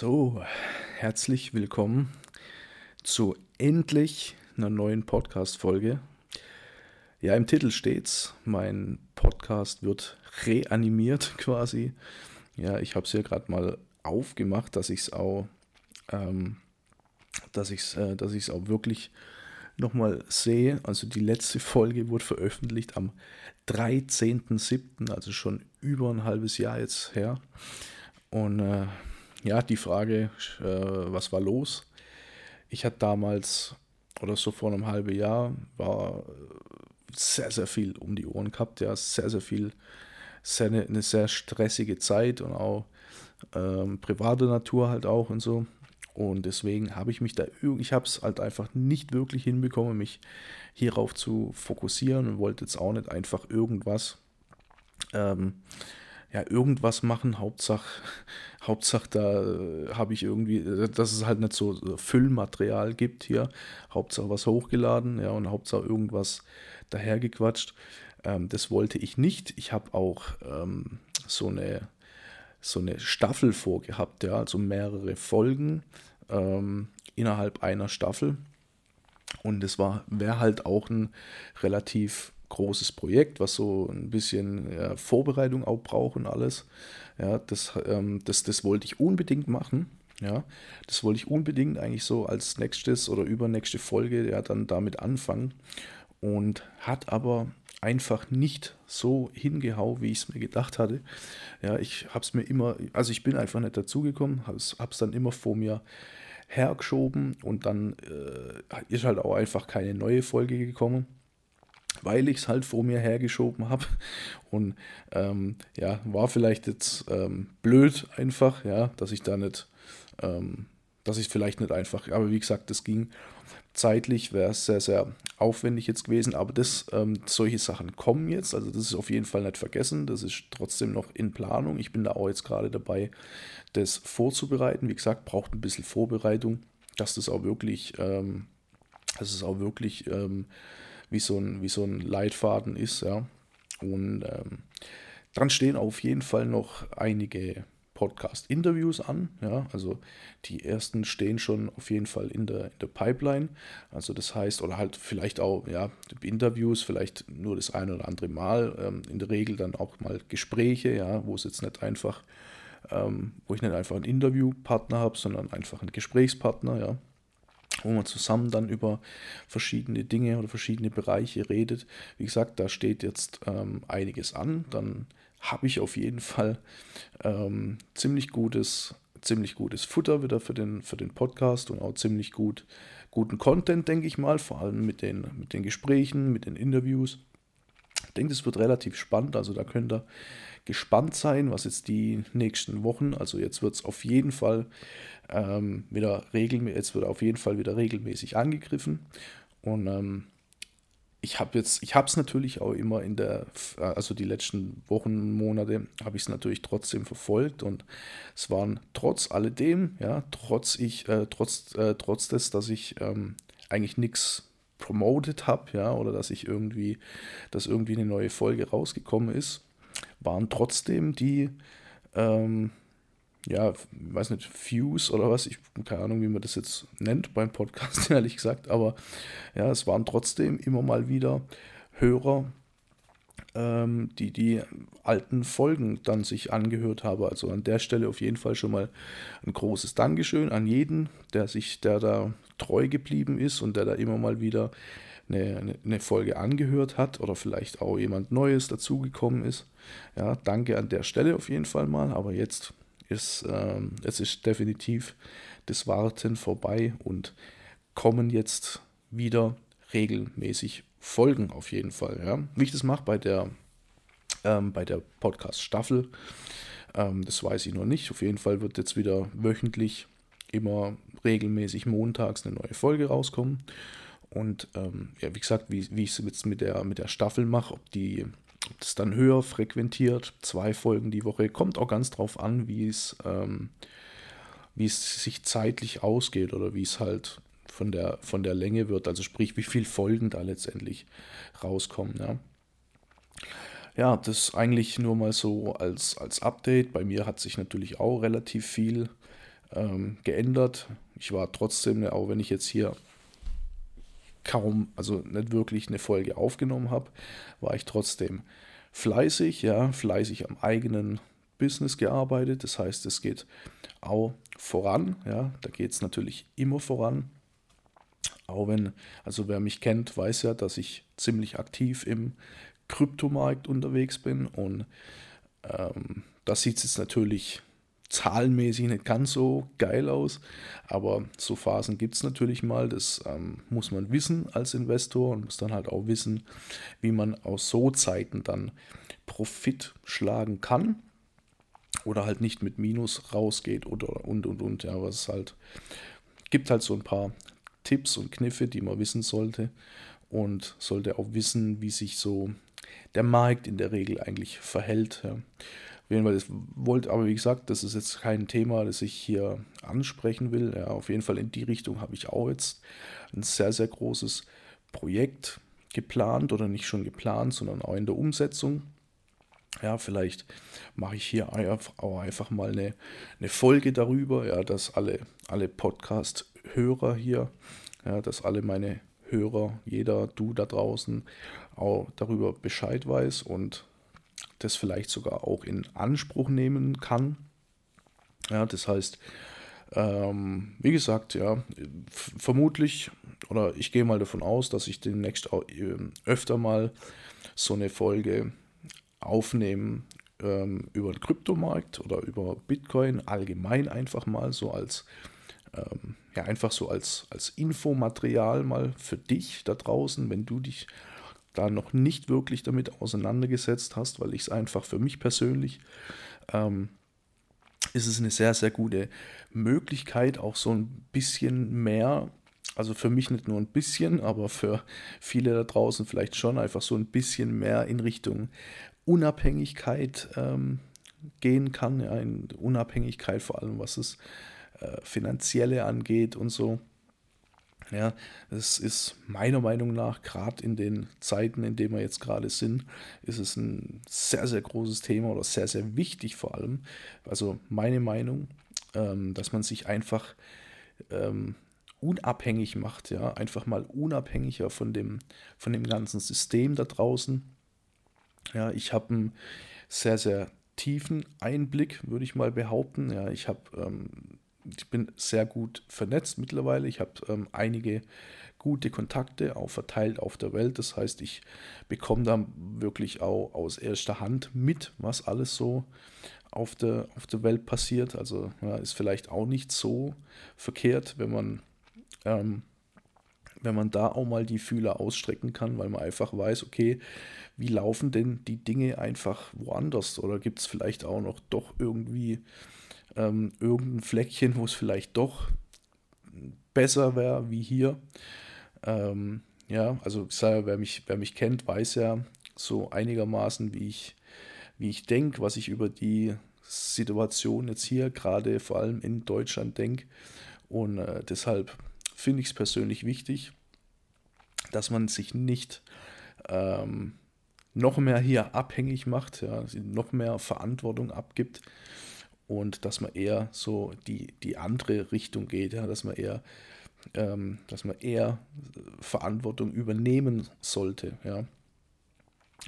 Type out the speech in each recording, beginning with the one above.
So, herzlich willkommen zu endlich einer neuen Podcast-Folge. Ja, im Titel steht's, mein Podcast wird reanimiert quasi. Ja, ich habe es ja gerade mal aufgemacht, dass ich es auch, ähm, dass ich äh, dass ich's auch wirklich nochmal sehe. Also die letzte Folge wurde veröffentlicht am 13.07., also schon über ein halbes Jahr jetzt her. Und äh, ja, die Frage, äh, was war los? Ich hatte damals, oder so vor einem halben Jahr, war sehr, sehr viel um die Ohren gehabt, ja, sehr, sehr viel, sehr eine, eine sehr stressige Zeit und auch ähm, private Natur halt auch und so. Und deswegen habe ich mich da, ich habe es halt einfach nicht wirklich hinbekommen, mich hierauf zu fokussieren und wollte jetzt auch nicht einfach irgendwas ähm, ja, irgendwas machen. Hauptsache, Hauptsache da äh, habe ich irgendwie, äh, dass es halt nicht so Füllmaterial gibt hier. Hauptsache was hochgeladen, ja, und Hauptsache irgendwas dahergequatscht. Ähm, das wollte ich nicht. Ich habe auch ähm, so eine so eine Staffel vorgehabt, ja, also mehrere Folgen ähm, innerhalb einer Staffel. Und es war, wäre halt auch ein relativ großes Projekt, was so ein bisschen ja, Vorbereitung auch braucht und alles. Ja, das, ähm, das, das wollte ich unbedingt machen. Ja, das wollte ich unbedingt eigentlich so als nächstes oder übernächste Folge ja dann damit anfangen und hat aber einfach nicht so hingehauen, wie ich es mir gedacht hatte. Ja, ich habe es mir immer, also ich bin einfach nicht dazugekommen, habe es dann immer vor mir hergeschoben und dann äh, ist halt auch einfach keine neue Folge gekommen weil ich es halt vor mir hergeschoben habe. Und ähm, ja, war vielleicht jetzt ähm, blöd einfach, ja, dass ich da nicht, ähm, dass ich vielleicht nicht einfach, aber wie gesagt, das ging zeitlich, wäre es sehr, sehr aufwendig jetzt gewesen, aber das, ähm, solche Sachen kommen jetzt, also das ist auf jeden Fall nicht vergessen, das ist trotzdem noch in Planung. Ich bin da auch jetzt gerade dabei, das vorzubereiten. Wie gesagt, braucht ein bisschen Vorbereitung, dass das auch wirklich, ähm, dass es auch wirklich ähm, wie so ein, wie so ein Leitfaden ist, ja. Und ähm, dann stehen auf jeden Fall noch einige Podcast-Interviews an. Ja, also die ersten stehen schon auf jeden Fall in der, in der Pipeline. Also das heißt, oder halt vielleicht auch, ja, Interviews, vielleicht nur das ein oder andere Mal. Ähm, in der Regel dann auch mal Gespräche, ja, wo es jetzt nicht einfach, ähm, wo ich nicht einfach einen Interviewpartner habe, sondern einfach einen Gesprächspartner, ja wo man zusammen dann über verschiedene Dinge oder verschiedene Bereiche redet. Wie gesagt, da steht jetzt ähm, einiges an. Dann habe ich auf jeden Fall ähm, ziemlich gutes, ziemlich gutes Futter wieder für den, für den Podcast und auch ziemlich gut, guten Content, denke ich mal, vor allem mit den, mit den Gesprächen, mit den Interviews. Ich denke, es wird relativ spannend, also da könnt ihr gespannt sein, was jetzt die nächsten Wochen, also jetzt wird es auf jeden Fall ähm, wieder regelmäßig, jetzt wird auf jeden Fall wieder regelmäßig angegriffen. Und ähm, ich habe jetzt, ich habe es natürlich auch immer in der, also die letzten Wochen, Monate, habe ich es natürlich trotzdem verfolgt und es waren trotz alledem, ja, trotz ich, äh, trotz, äh, trotz des, dass ich ähm, eigentlich nichts promoted habe, ja, oder dass ich irgendwie, dass irgendwie eine neue Folge rausgekommen ist, waren trotzdem die, ähm, ja, weiß nicht, Views oder was, ich keine Ahnung, wie man das jetzt nennt beim Podcast, ehrlich gesagt, aber ja, es waren trotzdem immer mal wieder Hörer, ähm, die die alten Folgen dann sich angehört haben. Also an der Stelle auf jeden Fall schon mal ein großes Dankeschön an jeden, der sich, der da treu geblieben ist und der da immer mal wieder eine, eine Folge angehört hat oder vielleicht auch jemand Neues dazugekommen ist. Ja, danke an der Stelle auf jeden Fall mal, aber jetzt ist, ähm, es ist definitiv das Warten vorbei und kommen jetzt wieder regelmäßig Folgen auf jeden Fall. Ja. Wie ich das mache bei der, ähm, der Podcast-Staffel, ähm, das weiß ich noch nicht. Auf jeden Fall wird jetzt wieder wöchentlich immer regelmäßig montags eine neue Folge rauskommen. Und ähm, ja, wie gesagt, wie, wie ich es jetzt mit der, mit der Staffel mache, ob ob das dann höher frequentiert, zwei Folgen die Woche, kommt auch ganz drauf an, wie es, ähm, wie es sich zeitlich ausgeht oder wie es halt von der, von der Länge wird, also sprich, wie viele Folgen da letztendlich rauskommen. Ja. Ja, das eigentlich nur mal so als, als Update. Bei mir hat sich natürlich auch relativ viel ähm, geändert. Ich war trotzdem, auch wenn ich jetzt hier kaum, also nicht wirklich eine Folge aufgenommen habe, war ich trotzdem fleißig, ja, fleißig am eigenen Business gearbeitet. Das heißt, es geht auch voran, ja, da geht es natürlich immer voran. Auch wenn, also wer mich kennt, weiß ja, dass ich ziemlich aktiv im Kryptomarkt unterwegs bin und ähm, da sieht jetzt natürlich zahlenmäßig nicht ganz so geil aus, aber so Phasen gibt es natürlich mal. Das ähm, muss man wissen als Investor und muss dann halt auch wissen, wie man aus so Zeiten dann Profit schlagen kann oder halt nicht mit Minus rausgeht oder und und und. Ja, was es halt gibt halt so ein paar Tipps und Kniffe, die man wissen sollte und sollte auch wissen, wie sich so der Markt in der Regel eigentlich verhält. Ja. Auf jeden Fall, das wollte, aber wie gesagt, das ist jetzt kein Thema, das ich hier ansprechen will. Ja, auf jeden Fall in die Richtung habe ich auch jetzt ein sehr, sehr großes Projekt geplant oder nicht schon geplant, sondern auch in der Umsetzung. Ja, vielleicht mache ich hier auch einfach mal eine, eine Folge darüber, ja, dass alle, alle Podcast-Hörer hier, ja, dass alle meine Hörer, jeder, du da draußen, auch darüber Bescheid weiß und das vielleicht sogar auch in Anspruch nehmen kann. Ja, das heißt, ähm, wie gesagt, ja, vermutlich, oder ich gehe mal davon aus, dass ich demnächst auch, äh, öfter mal so eine Folge aufnehmen ähm, über den Kryptomarkt oder über Bitcoin allgemein einfach mal so als ähm, ja einfach so als, als Infomaterial mal für dich da draußen, wenn du dich da noch nicht wirklich damit auseinandergesetzt hast, weil ich es einfach für mich persönlich ähm, ist es eine sehr, sehr gute Möglichkeit, auch so ein bisschen mehr, also für mich nicht nur ein bisschen, aber für viele da draußen vielleicht schon einfach so ein bisschen mehr in Richtung Unabhängigkeit ähm, gehen kann, ja, in Unabhängigkeit vor allem, was das äh, Finanzielle angeht und so. Ja, es ist meiner Meinung nach, gerade in den Zeiten, in denen wir jetzt gerade sind, ist es ein sehr, sehr großes Thema oder sehr, sehr wichtig vor allem. Also meine Meinung, ähm, dass man sich einfach ähm, unabhängig macht, ja, einfach mal unabhängiger von dem, von dem ganzen System da draußen. Ja, ich habe einen sehr, sehr tiefen Einblick, würde ich mal behaupten. Ja, ich habe ähm, ich bin sehr gut vernetzt mittlerweile. Ich habe ähm, einige gute Kontakte auch verteilt auf der Welt. Das heißt, ich bekomme da wirklich auch aus erster Hand mit, was alles so auf der, auf der Welt passiert. Also ja, ist vielleicht auch nicht so verkehrt, wenn man, ähm, wenn man da auch mal die Fühler ausstrecken kann, weil man einfach weiß, okay, wie laufen denn die Dinge einfach woanders? Oder gibt es vielleicht auch noch doch irgendwie ähm, irgendein Fleckchen, wo es vielleicht doch besser wäre wie hier. Ähm, ja, also wer mich, wer mich kennt, weiß ja so einigermaßen, wie ich, wie ich denke, was ich über die Situation jetzt hier, gerade vor allem in Deutschland denke. Und äh, deshalb finde ich es persönlich wichtig, dass man sich nicht ähm, noch mehr hier abhängig macht, ja, noch mehr Verantwortung abgibt und dass man eher so die, die andere Richtung geht, ja, dass man eher ähm, dass man eher Verantwortung übernehmen sollte, ja.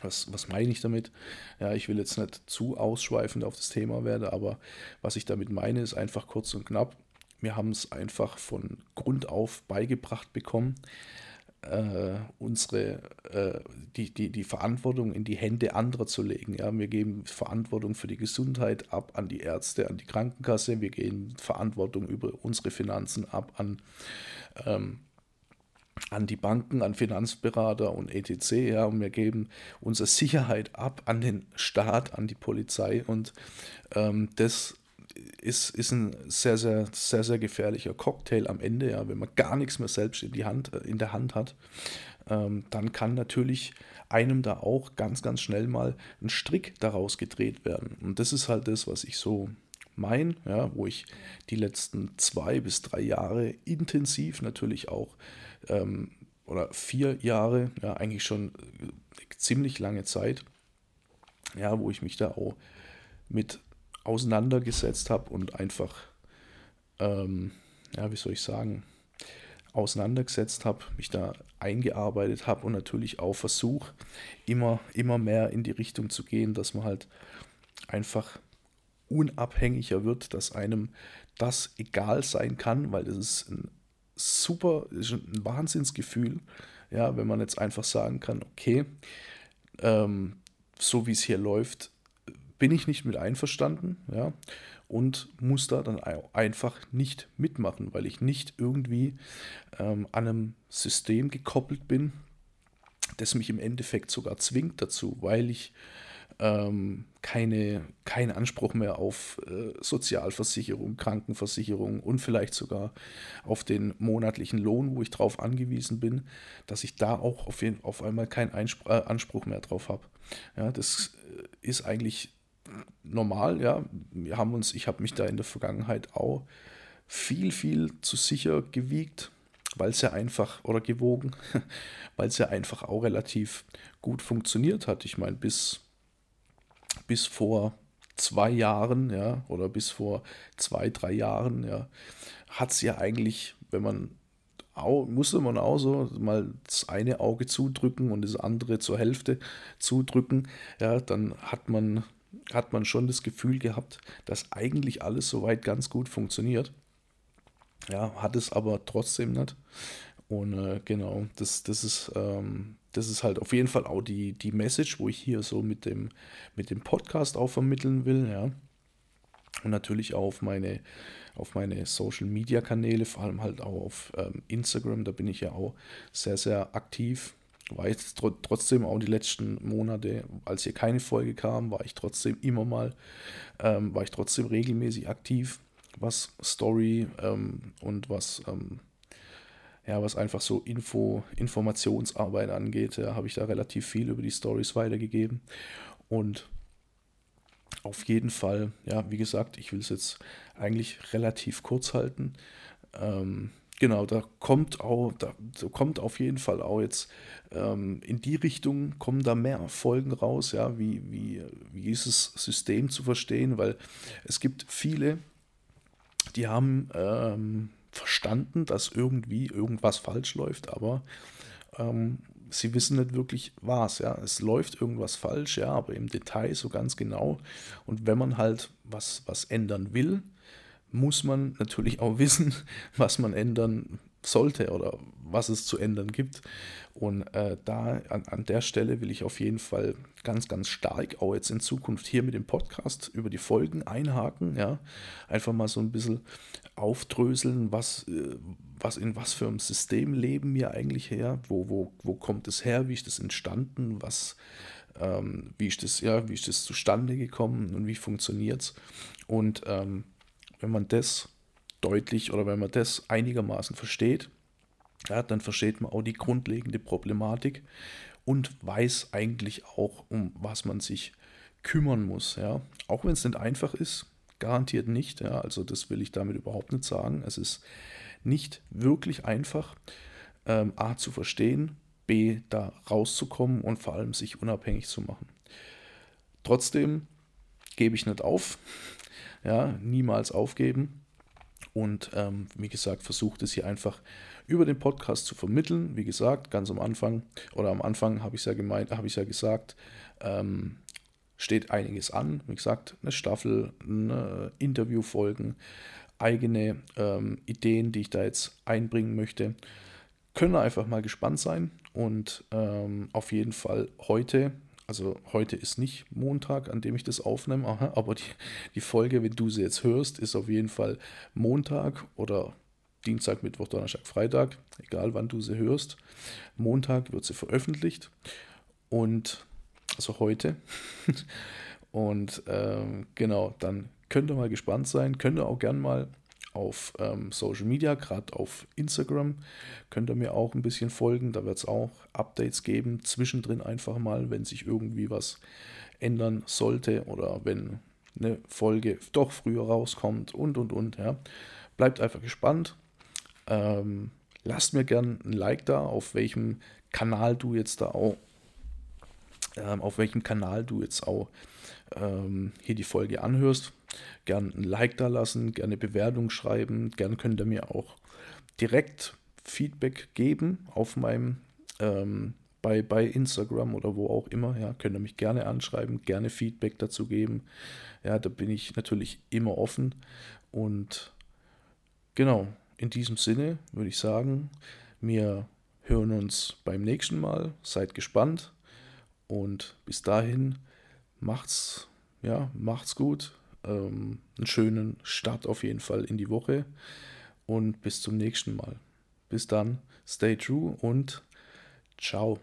Was, was meine ich damit? Ja, ich will jetzt nicht zu ausschweifend auf das Thema werden, aber was ich damit meine, ist einfach kurz und knapp. Wir haben es einfach von Grund auf beigebracht bekommen, äh, unsere, äh, die, die, die Verantwortung in die Hände anderer zu legen. Ja? Wir geben Verantwortung für die Gesundheit ab an die Ärzte, an die Krankenkasse, wir geben Verantwortung über unsere Finanzen ab an, ähm, an die Banken, an Finanzberater und etc. Ja? Und wir geben unsere Sicherheit ab an den Staat, an die Polizei und ähm, das ist, ist ein sehr, sehr, sehr, sehr gefährlicher Cocktail am Ende, ja, wenn man gar nichts mehr selbst in, die Hand, äh, in der Hand hat. Ähm, dann kann natürlich einem da auch ganz, ganz schnell mal ein Strick daraus gedreht werden. Und das ist halt das, was ich so meine, ja, wo ich die letzten zwei bis drei Jahre intensiv natürlich auch ähm, oder vier Jahre, ja, eigentlich schon äh, ziemlich lange Zeit, ja, wo ich mich da auch mit auseinandergesetzt habe und einfach ähm, ja, wie soll ich sagen, auseinandergesetzt habe, mich da eingearbeitet habe und natürlich auch versuche, immer, immer mehr in die Richtung zu gehen, dass man halt einfach unabhängiger wird, dass einem das egal sein kann, weil das ist ein super, ist ein Wahnsinnsgefühl, ja, wenn man jetzt einfach sagen kann, okay, ähm, so wie es hier läuft, bin ich nicht mit einverstanden, ja, und muss da dann einfach nicht mitmachen, weil ich nicht irgendwie ähm, an einem System gekoppelt bin, das mich im Endeffekt sogar zwingt dazu, weil ich ähm, keine, keinen Anspruch mehr auf äh, Sozialversicherung, Krankenversicherung und vielleicht sogar auf den monatlichen Lohn, wo ich drauf angewiesen bin, dass ich da auch auf, jeden, auf einmal keinen Einspr äh, Anspruch mehr drauf habe. Ja, das äh, ist eigentlich normal, ja. Wir haben uns, ich habe mich da in der Vergangenheit auch viel, viel zu sicher gewiegt, weil es ja einfach, oder gewogen, weil es ja einfach auch relativ gut funktioniert hat. Ich meine, bis, bis vor zwei Jahren, ja, oder bis vor zwei, drei Jahren, ja, hat es ja eigentlich, wenn man musste man auch so mal das eine Auge zudrücken und das andere zur Hälfte zudrücken, ja, dann hat man hat man schon das Gefühl gehabt, dass eigentlich alles soweit ganz gut funktioniert. Ja, hat es aber trotzdem nicht. Und äh, genau, das, das, ist, ähm, das ist halt auf jeden Fall auch die, die Message, wo ich hier so mit dem, mit dem Podcast auch vermitteln will, ja. Und natürlich auch auf meine, auf meine Social Media Kanäle, vor allem halt auch auf ähm, Instagram, da bin ich ja auch sehr, sehr aktiv war jetzt tr trotzdem auch die letzten Monate, als hier keine Folge kam, war ich trotzdem immer mal, ähm, war ich trotzdem regelmäßig aktiv, was Story ähm, und was, ähm, ja, was einfach so Info, Informationsarbeit angeht, ja, habe ich da relativ viel über die Stories weitergegeben. Und auf jeden Fall, ja, wie gesagt, ich will es jetzt eigentlich relativ kurz halten. Ähm, genau, da kommt auch, da, kommt auf jeden Fall auch jetzt ähm, in die Richtung kommen da mehr Folgen raus, ja, wie, wie, wie dieses System zu verstehen, weil es gibt viele, die haben ähm, verstanden, dass irgendwie irgendwas falsch läuft, aber ähm, sie wissen nicht wirklich was, ja. Es läuft irgendwas falsch, ja, aber im Detail so ganz genau. Und wenn man halt was, was ändern will, muss man natürlich auch wissen, was man ändern sollte oder was es zu ändern gibt. Und äh, da an, an der Stelle will ich auf jeden Fall ganz, ganz stark auch jetzt in Zukunft hier mit dem Podcast über die Folgen einhaken, ja, einfach mal so ein bisschen aufdröseln, was, äh, was in was für einem System leben wir eigentlich her, wo, wo, wo kommt es her, wie ist das entstanden, was, ähm, wie ist das, ja, wie ist das zustande gekommen und wie funktioniert es. Und ähm, wenn man das deutlich oder wenn man das einigermaßen versteht, ja, dann versteht man auch die grundlegende Problematik und weiß eigentlich auch, um was man sich kümmern muss. Ja. Auch wenn es nicht einfach ist, garantiert nicht. Ja. Also das will ich damit überhaupt nicht sagen. Es ist nicht wirklich einfach, ähm, A zu verstehen, B da rauszukommen und vor allem sich unabhängig zu machen. Trotzdem gebe ich nicht auf. Ja, niemals aufgeben. Und ähm, wie gesagt, versucht es hier einfach über den Podcast zu vermitteln. Wie gesagt, ganz am Anfang oder am Anfang habe ich ja gemeint, habe ich ja gesagt, ähm, steht einiges an. Wie gesagt, eine Staffel, eine Interviewfolgen, eigene ähm, Ideen, die ich da jetzt einbringen möchte. Können einfach mal gespannt sein und ähm, auf jeden Fall heute also heute ist nicht Montag, an dem ich das aufnehme, aha, aber die, die Folge, wenn du sie jetzt hörst, ist auf jeden Fall Montag oder Dienstag, Mittwoch, Donnerstag, Freitag, egal wann du sie hörst. Montag wird sie veröffentlicht und also heute. und ähm, genau, dann könnt ihr mal gespannt sein, könnt ihr auch gern mal auf ähm, Social Media, gerade auf Instagram, könnt ihr mir auch ein bisschen folgen. Da wird es auch Updates geben, zwischendrin einfach mal, wenn sich irgendwie was ändern sollte oder wenn eine Folge doch früher rauskommt und und und. Ja. Bleibt einfach gespannt. Ähm, lasst mir gern ein Like da, auf welchem Kanal du jetzt da auch, ähm, auf welchem Kanal du jetzt auch ähm, hier die Folge anhörst Gern ein Like da lassen, gerne Bewertung schreiben. Gern könnt ihr mir auch direkt Feedback geben auf meinem ähm, bei, bei Instagram oder wo auch immer. Ja, könnt ihr mich gerne anschreiben, gerne Feedback dazu geben. Ja, da bin ich natürlich immer offen. Und genau, in diesem Sinne würde ich sagen, wir hören uns beim nächsten Mal. Seid gespannt. Und bis dahin macht's, ja, macht's gut. Ähm, einen schönen Start auf jeden Fall in die Woche. Und bis zum nächsten Mal. Bis dann, stay true und ciao.